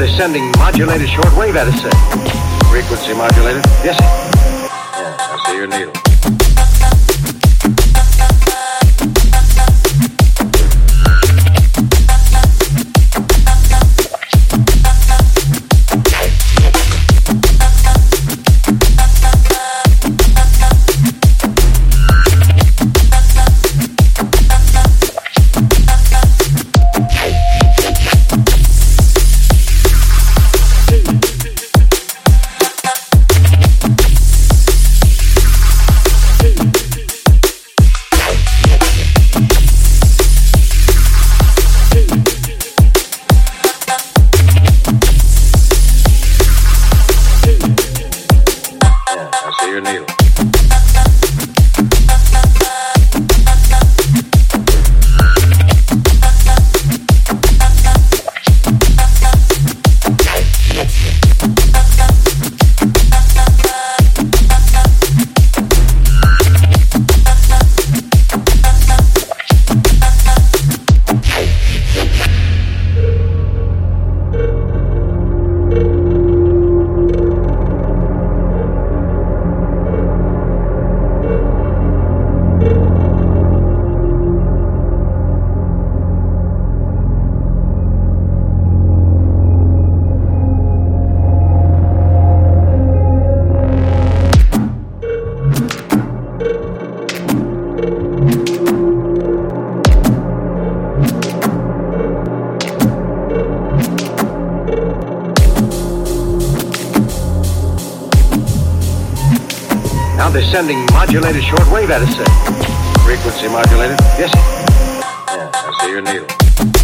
descending modulated shortwave Edison. Frequency modulated. Yes, sir. Yeah, I see your needle. Your needle. Now they're sending modulated shortwave at Edison. Frequency modulated. Yes. Yeah, I see your needle.